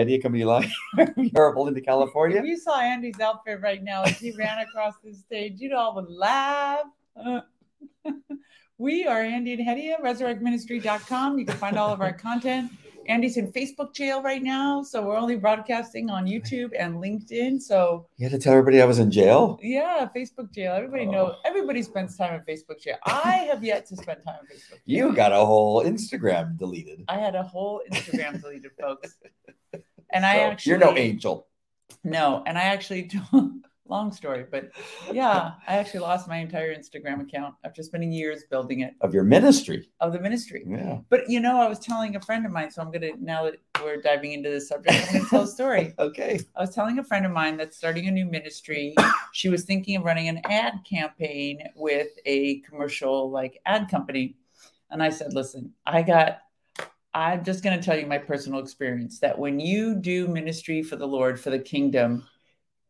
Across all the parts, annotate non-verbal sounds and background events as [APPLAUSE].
Andy and live from Europe into If California. you saw Andy's outfit right now as he ran across the stage, you'd all would laugh. Uh, [LAUGHS] we are Andy and Hedia, resurrectministry.com. You can find all of our content. Andy's in Facebook jail right now, so we're only broadcasting on YouTube and LinkedIn. So You had to tell everybody I was in jail. yeah, Facebook jail. Everybody Oh. know. Everybody spends time in Facebook jail. I have yet to spend time in Facebook. You got a whole Instagram deleted. I had a whole Instagram deleted, folks. [LAUGHS] And I actually you're no angel. No, and I actually [LAUGHS] long story, but yeah, I actually lost my entire Instagram account after spending years building it of your ministry. of the ministry. Yeah. But you know, I was telling a friend of mine, so I'm gonna now that we're diving into this subject, I'm gonna tell a story. [LAUGHS] Okay. I was telling a friend of mine that's starting a new ministry. She was thinking of running an ad campaign with a commercial like ad company. And I said, listen, I got, I'm just going to tell you my personal experience that when you do ministry for the Lord, for the kingdom,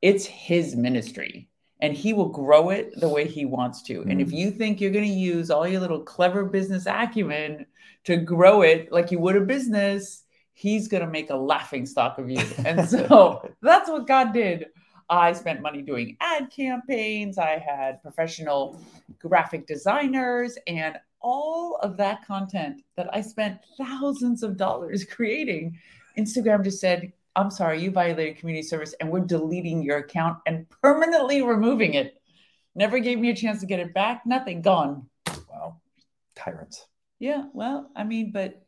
it's his ministry and he will grow it the way he wants to. And if Mm. you think you're going to use all your little clever business acumen to grow it like you would a business, he's going to make a laughing stock of you. And so [LAUGHS] that's what God did. I spent money doing ad campaigns. I had professional graphic designers and all of that content that I spent thousands of dollars creating. Instagram just said, I'm sorry, you violated community service and we're deleting your account and permanently removing it. Never gave me a chance to get it back. Nothing, gone. Wow. Tyrants. Yeah, well, I mean, but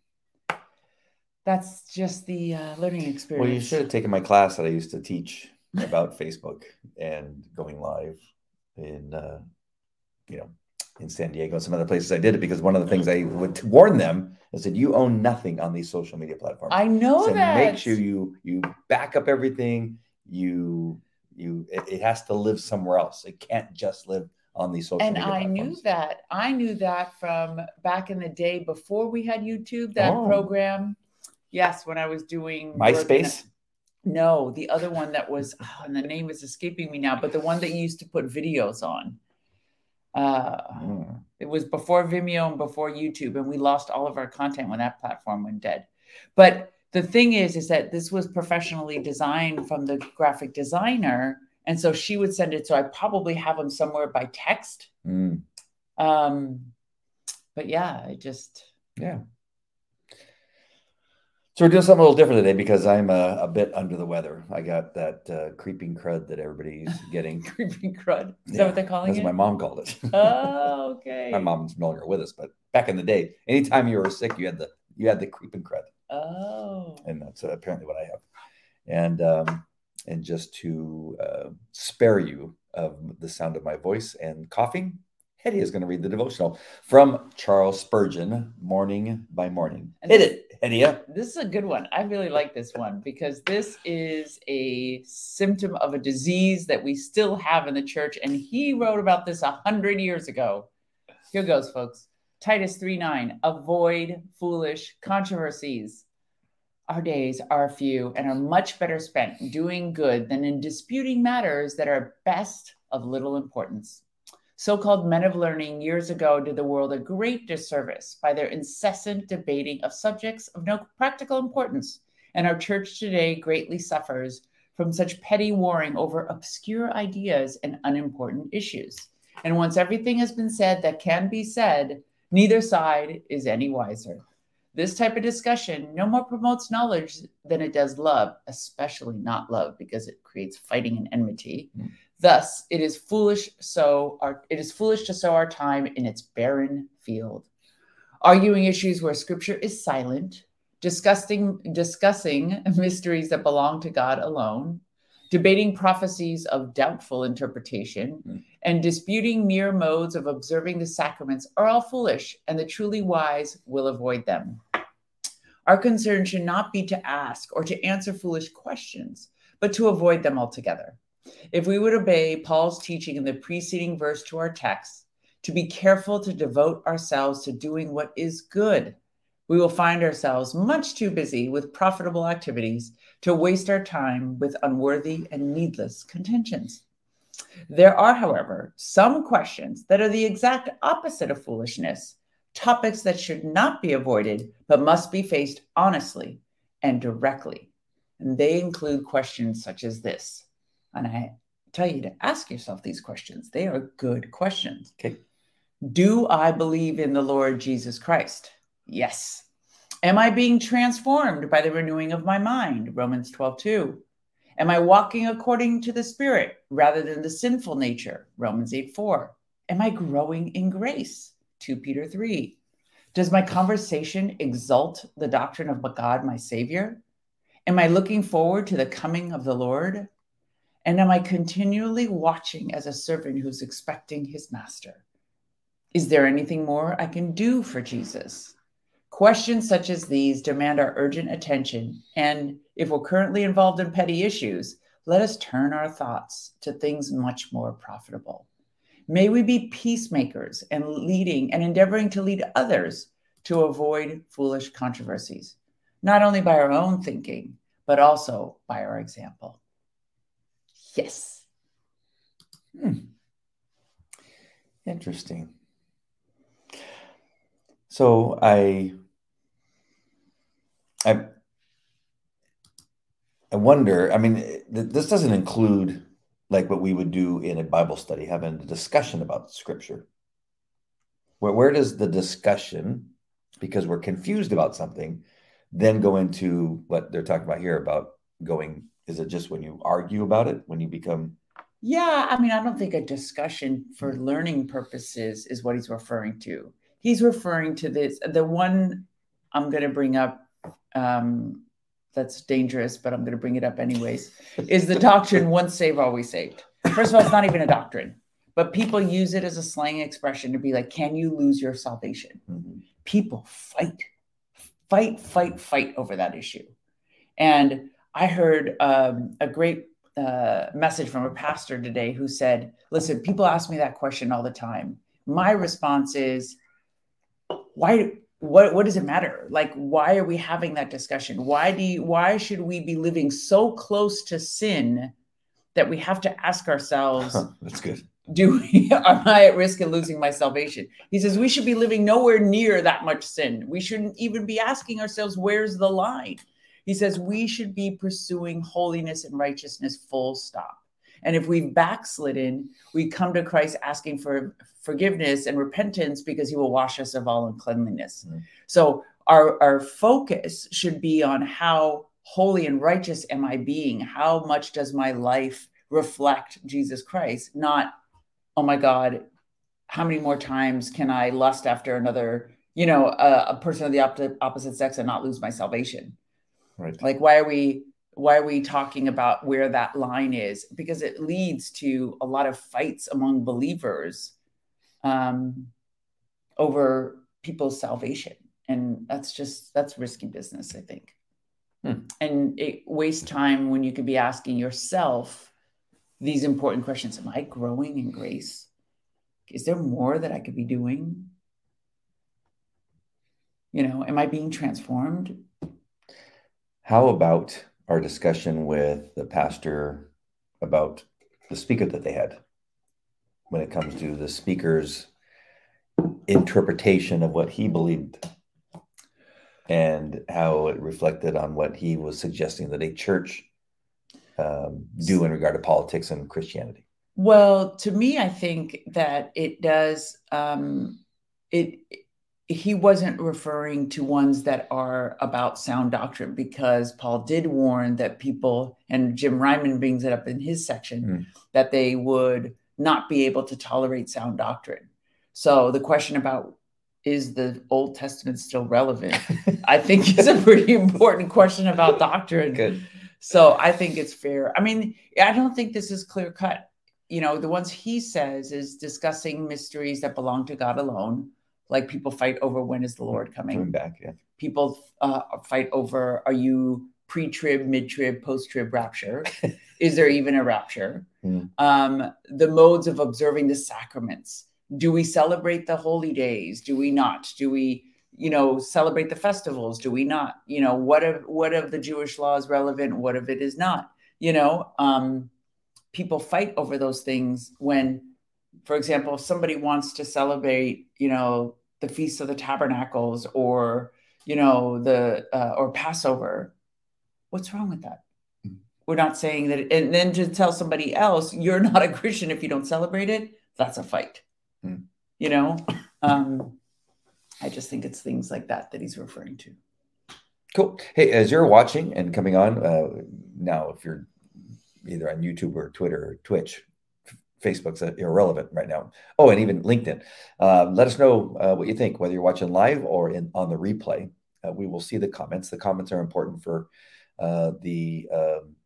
that's just the uh, learning experience. Well, you should have taken my class that I used to teach about [LAUGHS] Facebook and going live in, uh, you know, in San Diego and some other places. I did it because one of the things I would warn them is that you own nothing on these social media platforms. I know so that. make sure you you back up everything. You you it, it has to live somewhere else. It can't just live on these social and media I knew that. I knew that from back in the day before we had YouTube, that Oh. program. Yes, when I was doing MySpace. No, the other one that was, oh, and the name is escaping me now, but the one that you used to put videos on. Uh, Mm. it was before Vimeo and before YouTube, and we lost all of our content when that platform went dead. But the thing is, is that this was professionally designed from the graphic designer, and so she would send it. So I probably have them somewhere by text. Mm. Um, but yeah, I just Yeah. So we're doing something a little different today because I'm a, a bit under the weather. I got that uh, creeping crud that everybody's [LAUGHS] getting. creeping crud. Is Yeah, that what they're calling That's it? what my mom called it. Oh, [LAUGHS] okay. my mom's no longer with us, but back in the day, anytime you were sick, you had the you had the creeping crud, Oh, and that's uh, apparently what I have. And um, and just to uh, spare you of the sound of my voice and coughing, Hetty is going to read the devotional from Charles Spurgeon, morning by morning. And Hit this- it, Hetty. this is a good one. I really like this one because this is a symptom of a disease that we still have in the church. And he wrote about this a hundred years ago. Here goes, folks. Titus 3 9, avoid foolish controversies. Our days are few and are much better spent doing good than in disputing matters that are best of little importance. So called men of learning years ago did the world a great disservice by their incessant debating of subjects of no practical importance. And our church today greatly suffers from such petty warring over obscure ideas and unimportant issues. And once everything has been said that can be said, neither side is any wiser. This type of discussion no more promotes knowledge than it does love, especially not love, because it creates fighting and enmity. Mm. Thus, it is foolish so our, it is foolish to sow our time in its barren field. Arguing issues where scripture is silent, discussing discussing [LAUGHS] mysteries that belong to God alone, debating prophecies of doubtful interpretation, Mm. and disputing mere modes of observing the sacraments are all foolish, and the truly wise will avoid them. Our concern should not be to ask or to answer foolish questions, but to avoid them altogether. If we would obey Paul's teaching in the preceding verse to our text, to be careful to devote ourselves to doing what is good, we will find ourselves much too busy with profitable activities to waste our time with unworthy and needless contentions. There are, however, some questions that are the exact opposite of foolishness, topics that should not be avoided, but must be faced honestly and directly. And they include questions such as this. And I tell you to ask yourself these questions. They are good questions. Okay. Do I believe in the Lord Jesus Christ? Yes. Am I being transformed by the renewing of my mind? Romans 12, 2. Am I walking according to the Spirit rather than the sinful nature? Romans 8, 4. Am I growing in grace? 2 Peter 3. Does my conversation exalt the doctrine of God, my Savior? Am I looking forward to the coming of the Lord? And am I continually watching as a servant who's expecting his master? Is there anything more I can do for Jesus? Questions such as these demand our urgent attention. And if we're currently involved in petty issues, let us turn our thoughts to things much more profitable. May we be peacemakers and leading and endeavoring to lead others to avoid foolish controversies, not only by our own thinking, but also by our example. Yes. Hmm. Interesting. So I, I, I wonder. I mean, this doesn't include like what we would do in a Bible study, having a discussion about Scripture. Where where does the discussion, because we're confused about something, then go into what they're talking about here about going is it just when you argue about it when you become yeah i mean i don't think a discussion for learning purposes is what he's referring to. He's referring to this the one i'm going to bring up um, that's dangerous but i'm going to bring it up anyways is the doctrine once saved always saved. First of all it's not even a doctrine but people use it as a slang expression to be like can you lose your salvation? Mm-hmm. people fight fight fight fight over that issue. And I heard um, a great uh, message from a pastor today who said, Listen, people ask me that question all the time. My response is, why? What, what does it matter? Like, why are we having that discussion? Why do you, why should we be living so close to sin that we have to ask ourselves, [LAUGHS] That's good. Do we, [LAUGHS] am I at risk of losing my salvation? He says we should be living nowhere near that much sin. We shouldn't even be asking ourselves, where's the line? He says we should be pursuing holiness and righteousness full stop. And if we've backslidden, we come to Christ asking for forgiveness and repentance because he will wash us of all uncleanliness. Mm-hmm. So our, our focus should be on how holy and righteous am I being? How much does my life reflect Jesus Christ? Not, oh my God, how many more times can I lust after another, you know, a, a person of the op- opposite sex and not lose my salvation? Right. Like why are we why are we talking about where that line is? Because it leads to a lot of fights among believers um, over people's salvation, and that's just that's risky business, I think. Hmm. And it wastes time when you could be asking yourself these important questions: Am I growing in grace? Is there more that I could be doing? You know, am I being transformed? How about our discussion with the pastor about the speaker that they had when it comes to the speaker's interpretation of what he believed and how it reflected on what he was suggesting that a church um, do in regard to politics and Christianity? Well, to me, I think that it does. Um, it he wasn't referring to ones that are about sound doctrine because Paul did warn that people, and Jim Reimann brings it up in his section, mm. that they would not be able to tolerate sound doctrine. So the question about is the Old Testament still relevant? [LAUGHS] I think is a pretty important question about doctrine. Good. So I think it's fair. I mean, I don't think this is clear cut. You know, the ones he says is discussing mysteries that belong to God alone like people fight over when is the Lord coming? Coming back, yeah. People uh, fight over are you pre-trib, mid-trib, post-trib rapture? [LAUGHS] is there even a rapture? Mm. Um, the modes of observing the sacraments. Do we celebrate the holy days? Do we not? Do we, you know, celebrate the festivals? Do we not? You know, what of what of the Jewish law is relevant? What of it is not? You know, um, people fight over those things when, for example, if somebody wants to celebrate, you know, the feast of the tabernacles or you know the uh, or passover what's wrong with that Mm. we're not saying that and then to tell somebody else you're not a [LAUGHS] christian if you don't celebrate it that's a fight Mm. you know um i just think it's things like that that he's referring to Cool. Hey, as you're watching and coming on uh, now, if you're either on YouTube or Twitter or Twitch, Facebook's uh, irrelevant right now. Oh, and even LinkedIn. Um, let us know uh, what you think, whether you're watching live or in on the replay. Uh, we will see the comments. The comments are important for uh, the, um,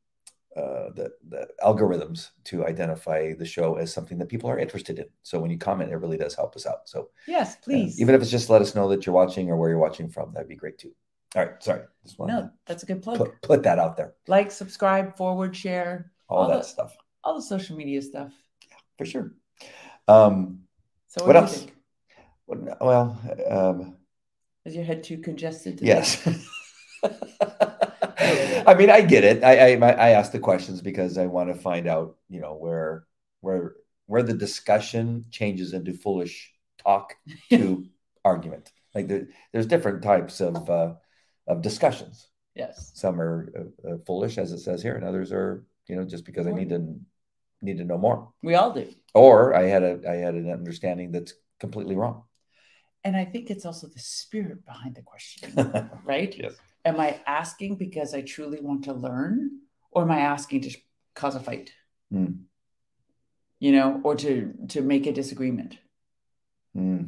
uh, the the algorithms to identify the show as something that people are interested in. So when you comment, it really does help us out. So yes uh, please even if it's just let us know that you're watching or where you're watching from, that'd be great too. All right, sorry, just no that's a good plug put, put that out there. like subscribe forward share All, All that the- stuff all the social media stuff for sure. Um, so What you else? what- well, um, is your head too congested today? yes. [LAUGHS] I mean, I get it. I, I I ask the questions because I want to find out, you know, where where where the discussion changes into foolish talk [LAUGHS] to argument. Like there, there's different types of uh, of discussions. yes Some are uh, uh, foolish, as it says here, and others are, you know, just because I need to need to know more. we all do Or I had a I had an understanding that's completely wrong. and i think it's also the spirit behind the question [LAUGHS] right Yes. am i asking because i truly want to learn or am i asking to cause a fight Hmm. you know or to to make a disagreement Mm,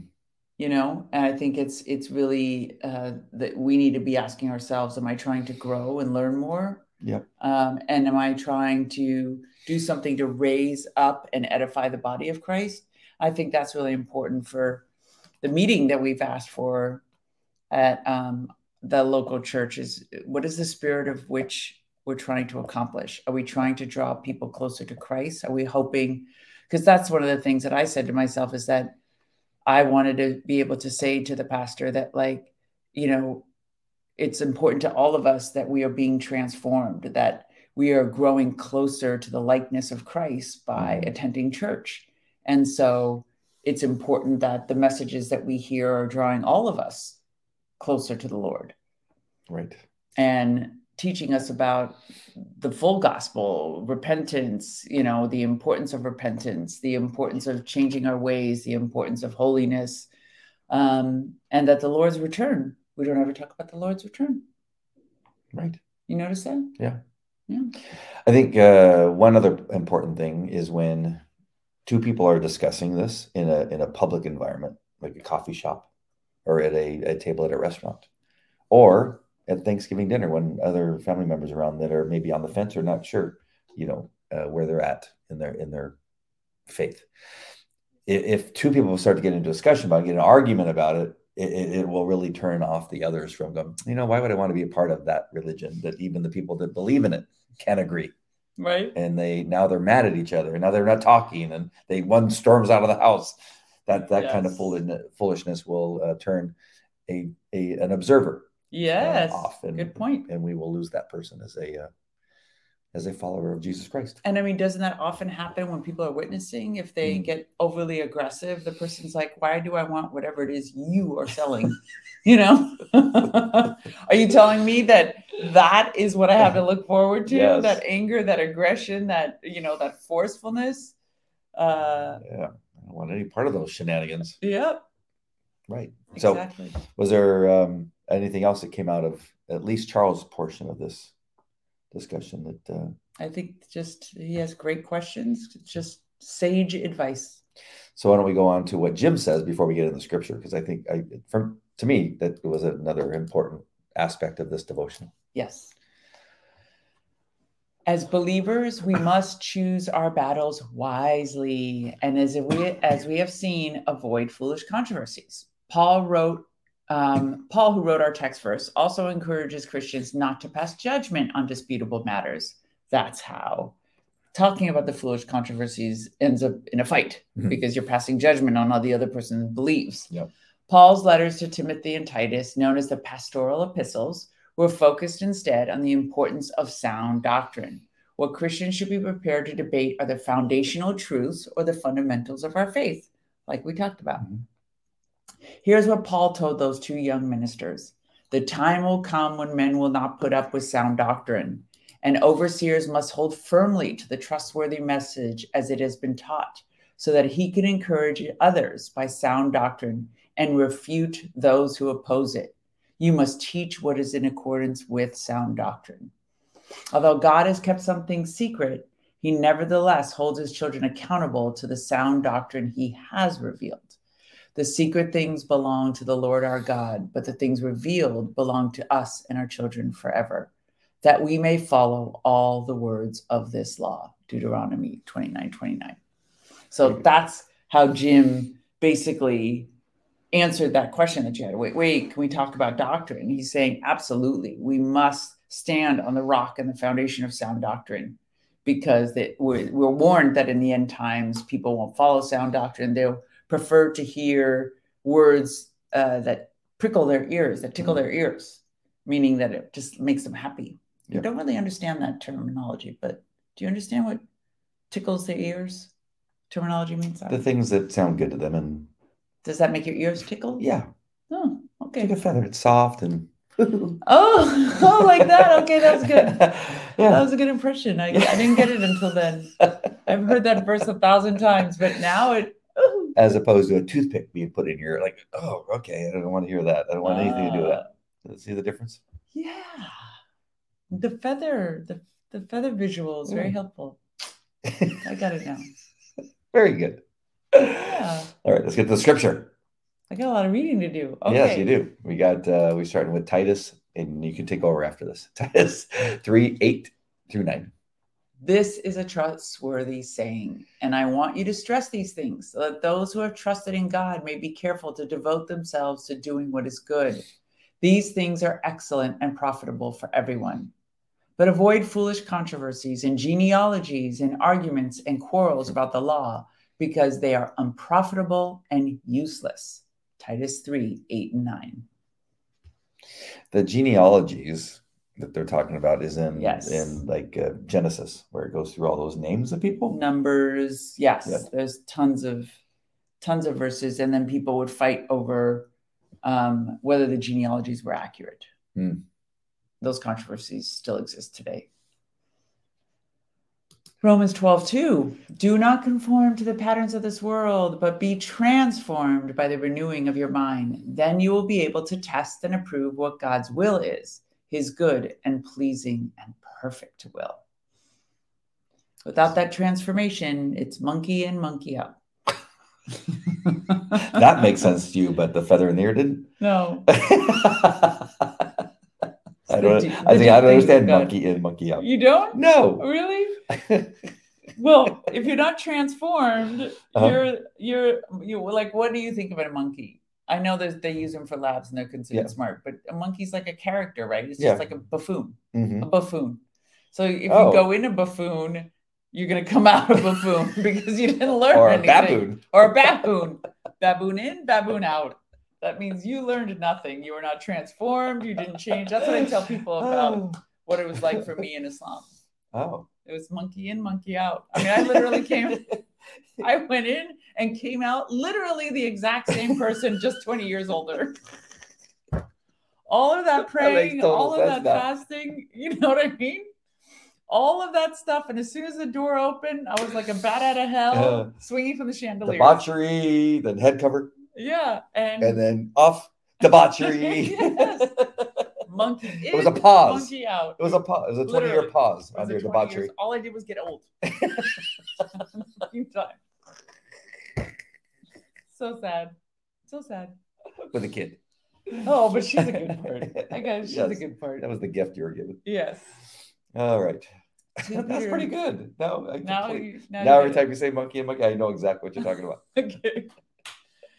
you know and i think it's it's really uh, that we need to be asking ourselves am i trying to grow and learn more Yep. um, and am i trying to do something to raise up and edify the body of christ? I think that's really important for the meeting that we've asked for at um, the local church is what is the spirit of which we're trying to accomplish? Are we trying to draw people closer to christ? Are we hoping because that's one of the things that i said to myself is that I wanted to be able to say to the pastor that, like, you know, it's important to all of us that we are being transformed, that we are growing closer to the likeness of Christ by Mhm. attending church. And so it's important that the messages that we hear are drawing all of us closer to the Lord right. and teaching us about the full gospel, repentance, you know, the importance of repentance, the importance of changing our ways, the importance of holiness, um, and that the Lord's return. We don't ever talk about the Lord's return. Right. You notice that? Yeah. Yeah. I think uh, one other important thing is when two people are discussing this in a in a public environment, like a coffee shop, or at a, a table at a restaurant, or at Thanksgiving dinner when other family members around that are maybe on the fence or not sure, you know, uh, where they're at in their in their faith. I- If two people start to get into discussion about it, get an argument about it, it, it will really turn off the others from going, you know, why would I want to be a part of that religion that even the people that believe in it can't agree? Right. and they now they're mad at each other and now they're not talking and they one storms out of the house that that kind of foolishness will uh, turn a, a an observer uh, Yes. off and Good point. and we will lose that person as a uh, as a follower of Jesus Christ And I mean, doesn't that often happen when people are witnessing? If they Mm. get overly aggressive, the person's like, why do I want whatever it is you are selling? [LAUGHS] you know? [LAUGHS] are you telling me that that is what I have to look forward to? Yes. That anger, that aggression, that, you know, that forcefulness? Uh, yeah I don't want any part of those shenanigans yep. right so was there um, anything else that came out of at least Charles' portion of this discussion that uh, I think just he has great questions, just sage advice. So why don't we go on to what Jim says before we get into scripture? Because I think I, from to me, that was another important aspect of this devotional. Yes. As believers, we [LAUGHS] must choose our battles wisely, and as we as we have seen, avoid foolish controversies. Paul wrote, um, Paul, who wrote our text verse, also encourages Christians not to pass judgment on disputable matters. That's how talking about the foolish controversies ends up in a fight Mhm. because you're passing judgment on all the other person's beliefs. Yep. Paul's letters to Timothy and Titus, known as the pastoral epistles, were focused instead on the importance of sound doctrine. What Christians should be prepared to debate are the foundational truths or the fundamentals of our faith, like we talked about. Mhm. Here's what Paul told those two young ministers The time will come when men will not put up with sound doctrine, and overseers must hold firmly to the trustworthy message as it has been taught, so that he can encourage others by sound doctrine and refute those who oppose it. You must teach what is in accordance with sound doctrine. Although God has kept something secret, he nevertheless holds his children accountable to the sound doctrine he has revealed. The secret things belong to the Lord our God, but the things revealed belong to us and our children forever, that we may follow all the words of this law. Deuteronomy 29 29. So that's how Jim basically answered that question that you had. Wait, wait, can we talk about doctrine? He's saying, absolutely, we must stand on the rock and the foundation of sound doctrine because they, we're, we're warned that in the end times, people won't follow sound doctrine. They'll prefer to hear words uh, that prickle their ears, that tickle mm-hmm. their ears, meaning that it just makes them happy. Yep. I don't really understand that terminology, but do you understand what tickles their ears terminology means? The things that sound good to them and does that make your ears tickle? Yeah. Oh, okay. Like a feather. It's soft and. [LAUGHS] oh, [LAUGHS] oh, like that. Okay, that's good. [LAUGHS] Yeah. That was a good impression. I, I didn't get it until then. I've heard that verse a thousand times, but now it. As opposed to a toothpick being put in your like, oh, okay, I don't want to hear that. I don't want uh, anything to do with that. Uh, See the difference? Yeah. The feather, the the feather visual is very helpful. I got it now. [LAUGHS] Very good. Yeah. All right, let's get to the scripture. I got a lot of reading to do. Okay. Yes, you do. We got uh we started with Titus, and you can take over after this. [LAUGHS] Titus 3, 8 through 9. This is a trustworthy saying, and I want you to stress these things so that those who have trusted in God may be careful to devote themselves to doing what is good. These things are excellent and profitable for everyone. But avoid foolish controversies and genealogies and arguments and quarrels about the law because they are unprofitable and useless. Titus 3 8 and 9. The genealogies that they're talking about is in yes. in like uh, Genesis, where it goes through all those names of people. Numbers, yes. Yeah. There's tons of tons of verses, and then people would fight over um, whether the genealogies were accurate. Hmm. Those controversies still exist today. Romans 12, 2. Do not conform to the patterns of this world, but be transformed by the renewing of your mind. Then you will be able to test and approve what God's will is, his good and pleasing and perfect will. Without that transformation, it's monkey in, monkey out. [LAUGHS] that makes sense to you, but the feather in the ear didn't? No. [LAUGHS] I don't. I think I don't understand monkey in, monkey out. You don't? No. Really? [LAUGHS] well, if you're not transformed, uh-huh. you're you're you like. What do you think about a monkey? I know that they use them for labs and they're considered yeah. smart, but a monkey's like a character, right? It's just yeah. like a buffoon. Mm-hmm. A buffoon. So if oh. you go in a buffoon, you're gonna come [LAUGHS] out a buffoon [LAUGHS] because you didn't learn or anything. a baboon. Or a baboon. baboon in, baboon out that means you learned nothing. You were not transformed. You didn't change. That's what I tell people about oh. [SIGHS] what it was like for me in Islam. Oh. It was monkey in, monkey out. I mean, I literally came, [LAUGHS] I went in and came out literally the exact same person, just 20 years older. All of that praying, that all of that now. fasting, you know what I mean? all of that stuff. And as soon as the door opened, I was like a bat out of hell, uh, swinging from the chandelier. Debauchery, then head cover. Yeah, and and then off debauchery. [LAUGHS] yes. Monkey. It was a pause. Monkey out. It was a pause. It was a twenty-year pause on your debauchery. Years. All I did was get old. [LAUGHS] So sad. So sad. With a kid. Oh, but she's a good part. [LAUGHS] I guess she's yes. a good part. That was the gift you were given. Yes. All right. [LAUGHS] That's pretty good. Now, now, you, now, now every time you say monkey and monkey, I know exactly what you're talking about. okay.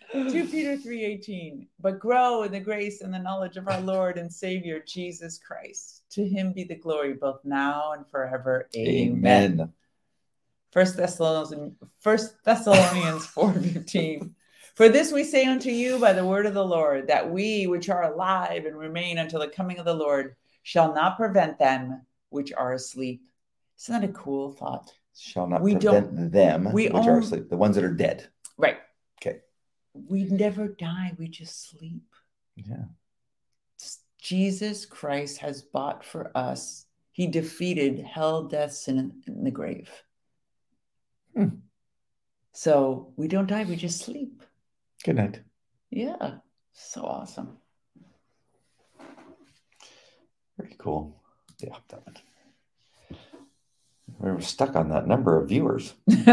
[LAUGHS] 2 Peter 3:18 But grow in the grace and the knowledge of our Lord and Savior Jesus Christ. To him be the glory both now and forever. Amen. Amen. First Thessalonians First Thessalonians [LAUGHS] 4:15 For this we say unto you by the word of the Lord that we which are alive and remain until the coming of the Lord shall not prevent them which are asleep. Isn't that a cool thought? Shall not we prevent them we which own, are asleep, the ones that are dead. Right. We never die, we just sleep. Yeah. Jesus Christ has bought for us. He defeated hell, death, sin, and the grave. Hmm. So we don't die, we just sleep. Good night. Yeah. So awesome. Very cool. Yeah, that one. We're stuck on that number of viewers, [LAUGHS] and,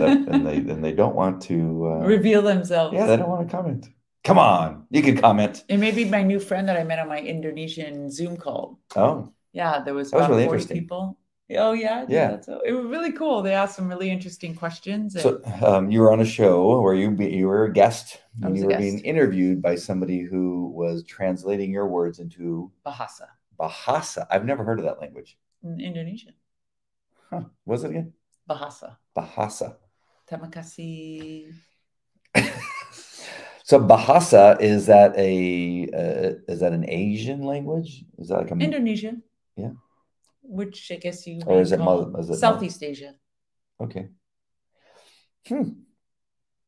that, and they and they don't want to uh, Reveal themselves. Yeah, they don't want to comment. Come on, you can comment. It may be my new friend that I met on my Indonesian Zoom call. Oh, Yeah, there was That was about really 40 interesting. people. Oh yeah, I Yeah. So it was really cool. They asked some really interesting questions. and- so um, you were on a show where you be, you were a guest, and was you were being interviewed by somebody who was translating your words into Bahasa Bahasa. I've never heard of that language. in Indonesian. Huh. What was it again? Bahasa. Bahasa. Terima kasih. [LAUGHS] So Bahasa is that a uh, is that an Asian language? Is that like a Indonesia. Yeah. Which I guess you Or is it Muslim- is it Muslim? Southeast Asia. okay? Hmm.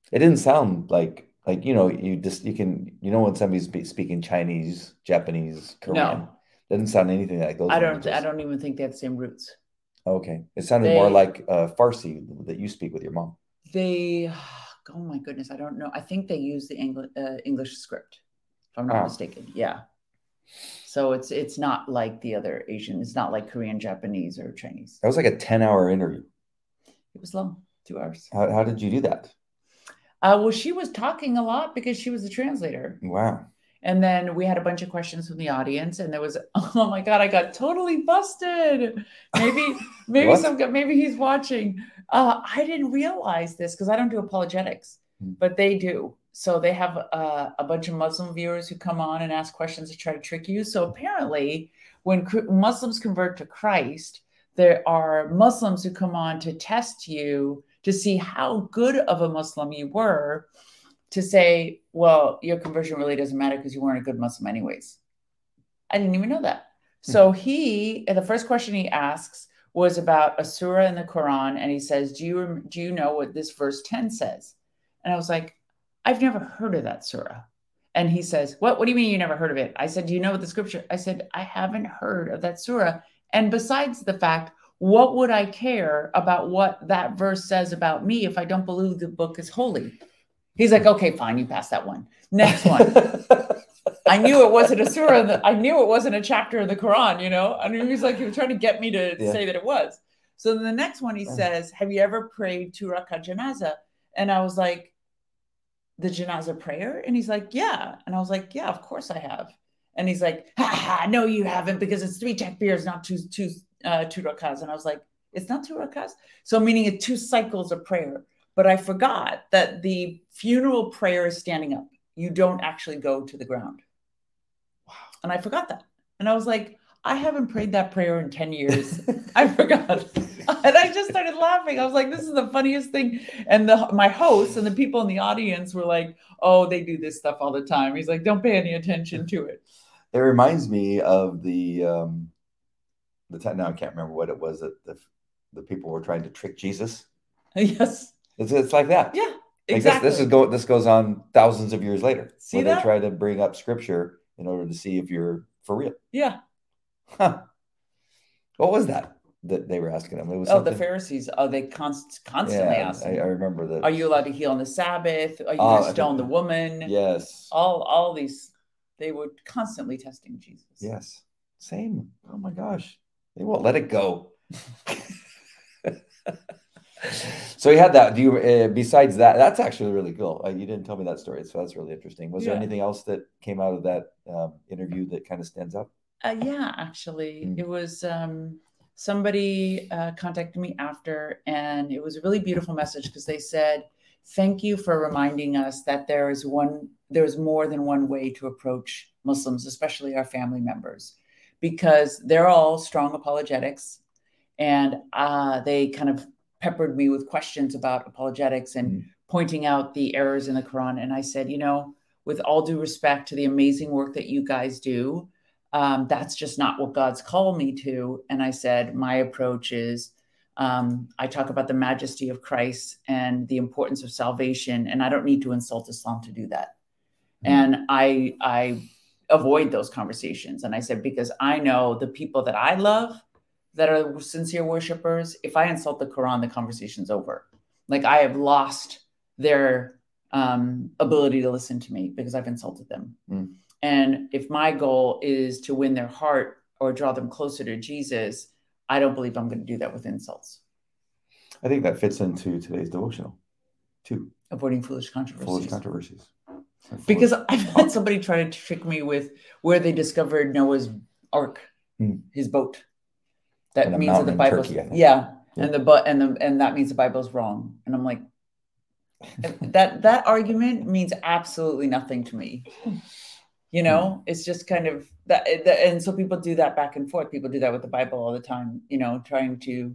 It didn't sound like like you know you just you can you know when somebody's speaking Chinese, Japanese, Korean. No. Doesn't sound anything like those. I don't. languages. I don't even think they have the same roots. Okay, it sounded more like uh, Farsi that you speak with your mom. They. [SIGHS] Oh my goodness, I don't know. I think they use the English uh, English script, if I'm not Ah. mistaken. Yeah. So it's it's not like the other Asian. It's not like Korean, Japanese, or Chinese. That was like a ten-hour interview. It was long, two hours. How how did you do that? Uh, well, she was talking a lot because she was the translator. Wow. And then we had a bunch of questions from the audience, and there was, [LAUGHS] oh my god, I got totally busted. Maybe, [LAUGHS] maybe some, maybe he's watching. Uh, I didn't realize this because I don't do apologetics, Hmm. but they do. So they have uh, a bunch of Muslim viewers who come on and ask questions to try to trick you. So apparently, when Muslims convert to Christ, there are Muslims who come on to test you to see how good of a Muslim you were to say, well, your conversion really doesn't matter because you weren't a good Muslim anyways. I didn't even know that. Hmm. So he, the first question he asks was about a surah in the Quran, and he says, "Do you do you know what this verse ten says?" And I was like, "I've never heard of that surah." And he says, "What? What do you mean you never heard of it?" I said, "Do you know what the scripture?" I said, "I haven't heard of that surah." And besides the fact, what would I care about what that verse says about me if I don't believe the book is holy? He's like, "Okay, fine, you pass that one. Next one." [LAUGHS] I knew it wasn't a surah. the- I knew it wasn't a chapter of the Quran, you know? And he was like, he was trying to get me to Yeah. say that it was. So then the next one he Oh. says, Have you ever prayed two rakat janazah? And I was like, The janazah prayer? And he's like, Yeah. And I was like, Yeah, of course I have. And he's like, Ha ha, no, you haven't because it's three takbirs, not two, two, uh, two rakats. And I was like, It's not two rakats? So meaning it's two cycles of prayer. But I forgot that the funeral prayer is standing up. You don't actually go to the ground. Wow. And I forgot that. And I was like, I haven't prayed that prayer in 10 years. [LAUGHS] I forgot. and I just started laughing. I was like, this is the funniest thing. And the my host and the people in the audience were like, oh, they do this stuff all the time. He's like, don't pay any attention to it. It reminds me of the um, the time. Now I can't remember what it was that the the people were trying to trick Jesus. [LAUGHS] yes. It's, it's like that. Yeah. This- Exactly. This, is go. This goes on thousands of years later. See that? they try to bring up scripture in order to see if you're for real. yeah. Huh. What was that that they were asking him? It was Oh, the Pharisees. Oh, they const- constantly Yeah, ask. I, I remember that. Are you allowed to heal on the Sabbath? Are you Oh, going to stone the woman? Yes. All all these, they were constantly testing Jesus. Yes. Same. Oh my gosh. They won't let it go. [LAUGHS] so you had that. Do you, uh, besides that, that's actually really cool. Uh, you didn't tell me that story. So that's really interesting. Was there anything else that came out of that um, interview that kind of stands out? Uh, yeah, actually, Mm. it was um, somebody uh, contacted me after, and it was a really beautiful message because they said, "Thank you for reminding us that there is one, there is more than one way to approach Muslims, especially our family members, because they're all strong apologetics, and uh, they kind of peppered me with questions about apologetics and Mm. pointing out the errors in the Quran, and I said, you know, with all due respect to the amazing work that you guys do." um, that's just not what God's called me to. And I said, my approach is Um, I talk about the majesty of Christ and the importance of salvation, and I don't need to insult Islam to do that. Mm-hmm. And I I avoid those conversations. And I said because I know the people that I love that are sincere worshipers. If I insult the Quran, the conversation's over. Like I have lost their um, ability to listen to me because I've insulted them. Mm. And if my goal is to win their heart or draw them closer to Jesus, I don't believe I'm going to do that with insults. I think that fits into today's devotional, too. Avoiding foolish controversies. Foolish controversies. Because I've had somebody try to trick me with where they discovered Noah's ark, hmm. his boat. That means that the Bible, yeah, yeah, and the but and the and that means the Bible's wrong. And I'm like, that that argument means absolutely nothing to me. You know, hmm. it's just kind of that, that, and so people do that back and forth. People do that with the Bible all the time. You know, trying to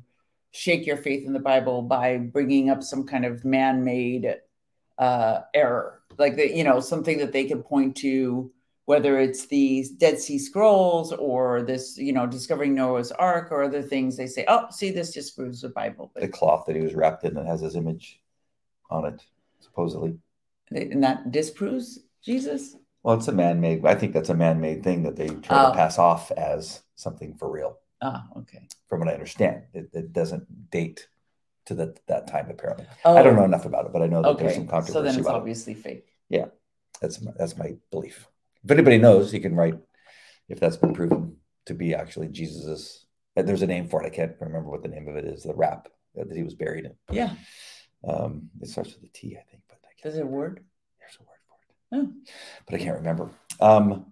shake your faith in the Bible by bringing up some kind of man-made uh, error, like that. You know, something that they can point to, whether it's the Dead Sea Scrolls or this, you know, discovering Noah's Ark or other things. They say, "Oh, see, this just proves the Bible." But, the cloth that he was wrapped in that has his image on it, supposedly, and that disproves Jesus. Well, it's a man-made. I think that's a man-made thing that they try oh. to pass off as something for real. Ah, okay. From what I understand, it, it doesn't date to that that time. Apparently, oh. I don't know oh. enough about it, but I know that okay. there's some controversy. So then it's obviously it. fake. Yeah, that's my, that's my belief. If anybody knows, he can write if that's been proven to be actually Jesus's. There's a name for it. I can't remember what the name of it is. The wrap that he was buried in. Yeah. Um, it starts with a T, I think. But I. Does it word? Oh. But I can't remember. Um,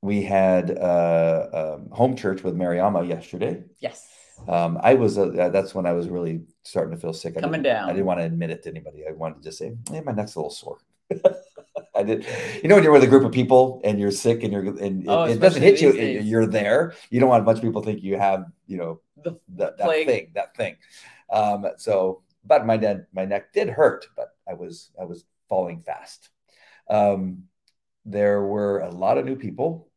we had uh, um, home church with Mariama yesterday. Yes. Um, I was, uh, that's when I was really starting to feel sick. Coming I down. I didn't want to admit it to anybody. I wanted to just say, hey, my neck's a little sore. [LAUGHS] I did. You know, when you're with a group of people and you're sick and you're, and oh, it, it doesn't hit you, days. you're there. You don't want a bunch of people think you have, you know, the, that, that thing, that thing. Um, so, but my neck, my neck did hurt, but I was, I was falling fast. Um, there were a lot of new people,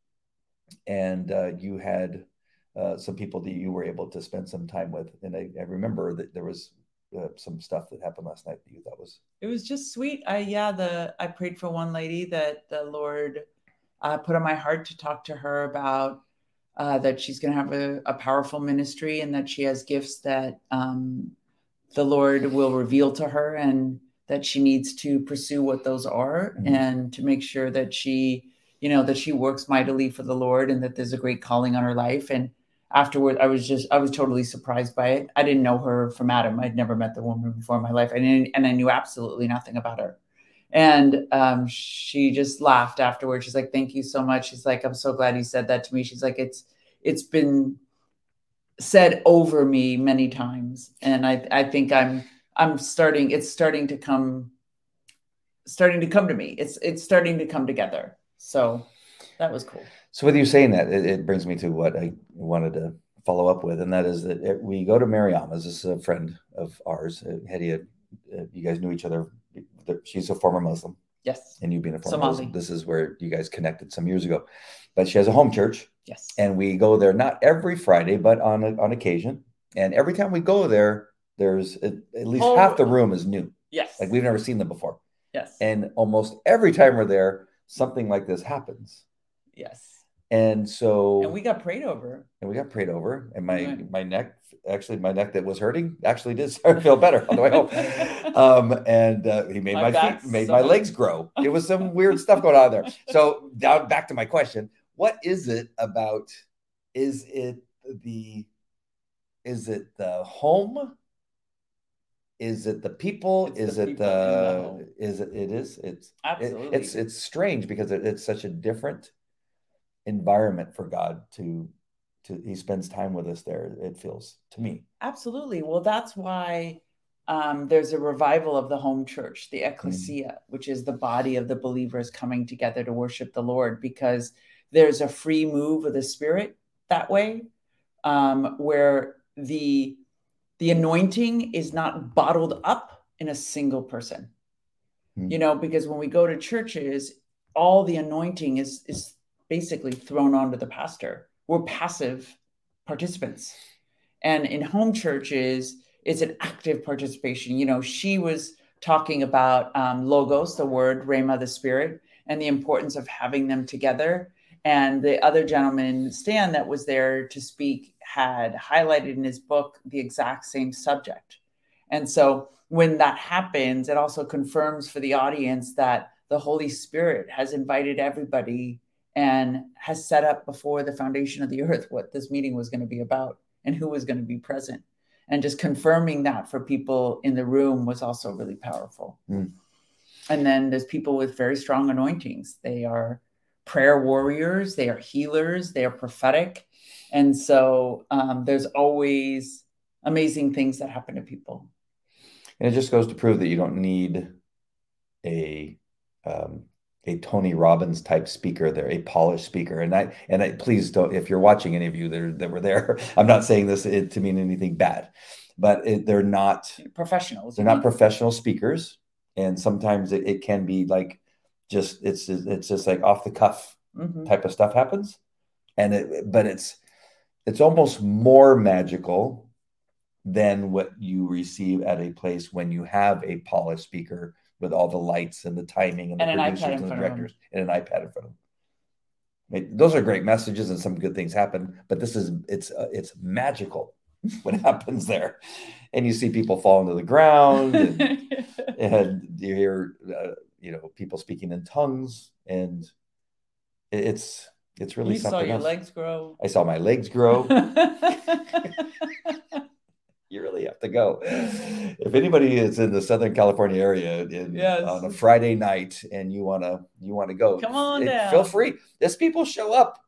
and uh, you had uh, some people that you were able to spend some time with. And I, I remember that there was uh, some stuff that happened last night that you thought was. It was just sweet. I yeah, the I prayed for one lady that the Lord uh, put on my heart to talk to her about. Uh, that she's going to have a, a, powerful ministry and that she has gifts that um, the Lord will reveal to her. And that she needs to pursue what those are mm-hmm. and to make sure that she you know that she works mightily for the lord and that there's a great calling on her life and afterward i was just i was totally surprised by it. I didn't know her from adam. I'd never met the woman before in my life. And, and i knew absolutely nothing about her. And um, she just laughed afterwards she's like thank you so much. She's like i'm so glad you said that to me. She's like it's it's been said over me many times and i i think i'm I'm starting, it's starting to come, starting to come to me. It's it's starting to come together. So that was cool. So with you saying that, it, it brings me to what I wanted to follow up with, and that is that it, we go to Mariama's. This is a friend of ours, uh, Hedia. Uh, you guys knew each other. She's a former Muslim. Yes. And you being a former Somali. Muslim. This is where you guys connected some years ago. But she has a home church. Yes. And we go there not every Friday, but on on occasion. And every time we go there, there's at, at least oh, half the room is new. Yes. Like we've never seen them before. Yes. And almost every time we're there, something like this happens. Yes. And so And we got prayed over. And we got prayed over. And my my neck, actually my neck that was hurting actually did [LAUGHS] start to feel better on the way home. um, and uh, he made my, my feet made so my legs grow. It was some weird stuff going on there. So down back to my question. What is it about? Is it the is it the home is it the people it's is the it people the is it it is it's absolutely it, it's it's strange because it, it's such a different environment for god to to he spends time with us there it feels to me absolutely well that's why um, there's a revival of the home church the ecclesia mm-hmm. which is the body of the believers coming together to worship the lord because there's a free move of the spirit that way um, where the the anointing is not bottled up in a single person. Mm. You know, because when we go to churches, all the anointing is is basically thrown onto the pastor. We're passive participants. And in home churches, it's an active participation. You know, she was talking about um, logos, the word, rhema, the spirit, and the importance of having them together. And the other gentleman, Stan, that was there to speak, had highlighted in his book the exact same subject. And so when that happens, it also confirms for the audience that the Holy Spirit has invited everybody and has set up before the foundation of the earth what this meeting was going to be about and who was going to be present. And just confirming that for people in the room was also really powerful. Mm. And then there's people with very strong anointings. They are prayer warriors, they are healers, they are prophetic. And so um, there's always amazing things that happen to people. And it just goes to prove that you don't need a um, a Tony Robbins type speaker there, a polished speaker. And I and I please don't if you're watching any of you that, are, that were there, [LAUGHS] I'm not saying this to mean anything bad, but it, they're not professionals. They're not professional speakers, and sometimes it, it, can be like just it's it's just like off the cuff mm-hmm. type of stuff happens, and it but it's it's almost more magical than what you receive at a place when you have a polished speaker with all the lights and the timing and, and the producers and the directors and an iPad in front of them. those are great messages and some good things happen, but this is it's uh, it's magical [LAUGHS] what happens there, and you see people fall into the ground, and, [LAUGHS] and you hear uh, you know people speaking in tongues, and it's it's really you something. saw your else. legs grow. I saw my legs grow. [LAUGHS] you really have to go. If anybody is in the Southern California area in, yes. on a Friday night and you wanna you wanna go, come on it, down. Feel free. There's people show up.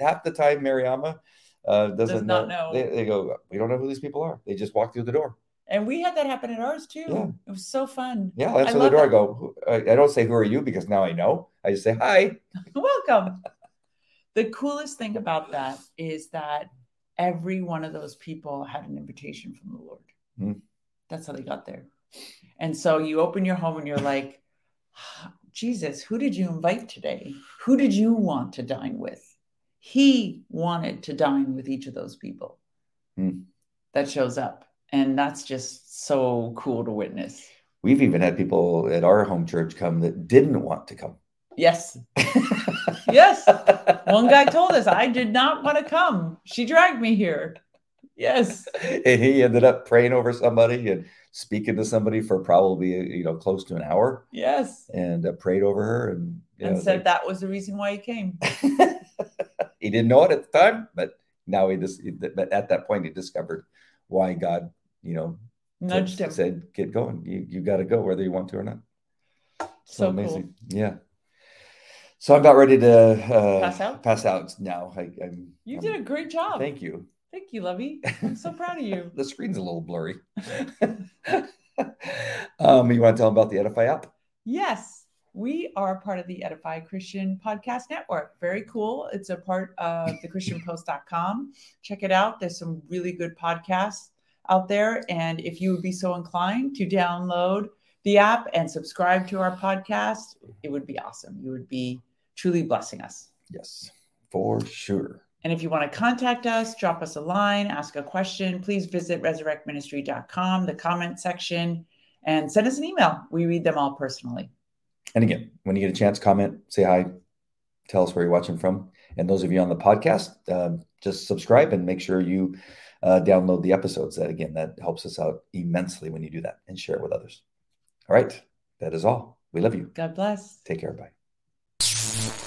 Half the time, Mariama uh, doesn't Does know. know. They, they, go, we don't know who these people are. They just walk through the door. And we had that happen at ours too. Yeah. It was so fun. Yeah, I answer the door. I go, I don't say who are you because now I know. I just say hi. [LAUGHS] Welcome. The coolest thing about that is that every one of those people had an invitation from the Lord. Mm. That's how they got there. And so you open your home and you're like, [SIGHS] Jesus, who did you invite today? Who did you want to dine with? He wanted to dine with each of those people mm. that shows up. And that's just so cool to witness. We've even had people at our home church come that didn't want to come. Yes. [LAUGHS] yes. One guy told us, I did not want to come. She dragged me here. Yes. And he ended up praying over somebody and speaking to somebody for probably, you know, close to an hour. Yes. And uh, prayed over her and, and know, said like, that was the reason why he came. [LAUGHS] he didn't know it at the time, but now he just, but at that point, he discovered why God, you know, nudged him, said, get going. You, you got to go whether you want to or not. So, so amazing. Cool. Yeah. So I'm about ready to uh, pass out. Pass out now. I, am you I'm, did a great job. Thank you. Thank you, Lovey. I'm so proud of you. [LAUGHS] the screen's a little blurry. [LAUGHS] um, you want to tell them about the Edify app? Yes, we are part of the Edify Christian Podcast Network. Very cool. It's a part of thechristianpost.com. Check it out. There's some really good podcasts out there. And if you would be so inclined to download the app and subscribe to our podcast, it would be awesome. You would be truly blessing us. Yes, for sure. And if you want to contact us, drop us a line, ask a question, please visit resurrectministry.com, the comment section, and send us an email. We read them all personally. And again, when you get a chance, comment, say hi, tell us where you're watching from. And those of you on the podcast, uh, just subscribe and make sure you uh, download the episodes. That again, that helps us out immensely when you do that and share it with others. All right, that is all. We love you. God bless. Take care. Bye. Thank you.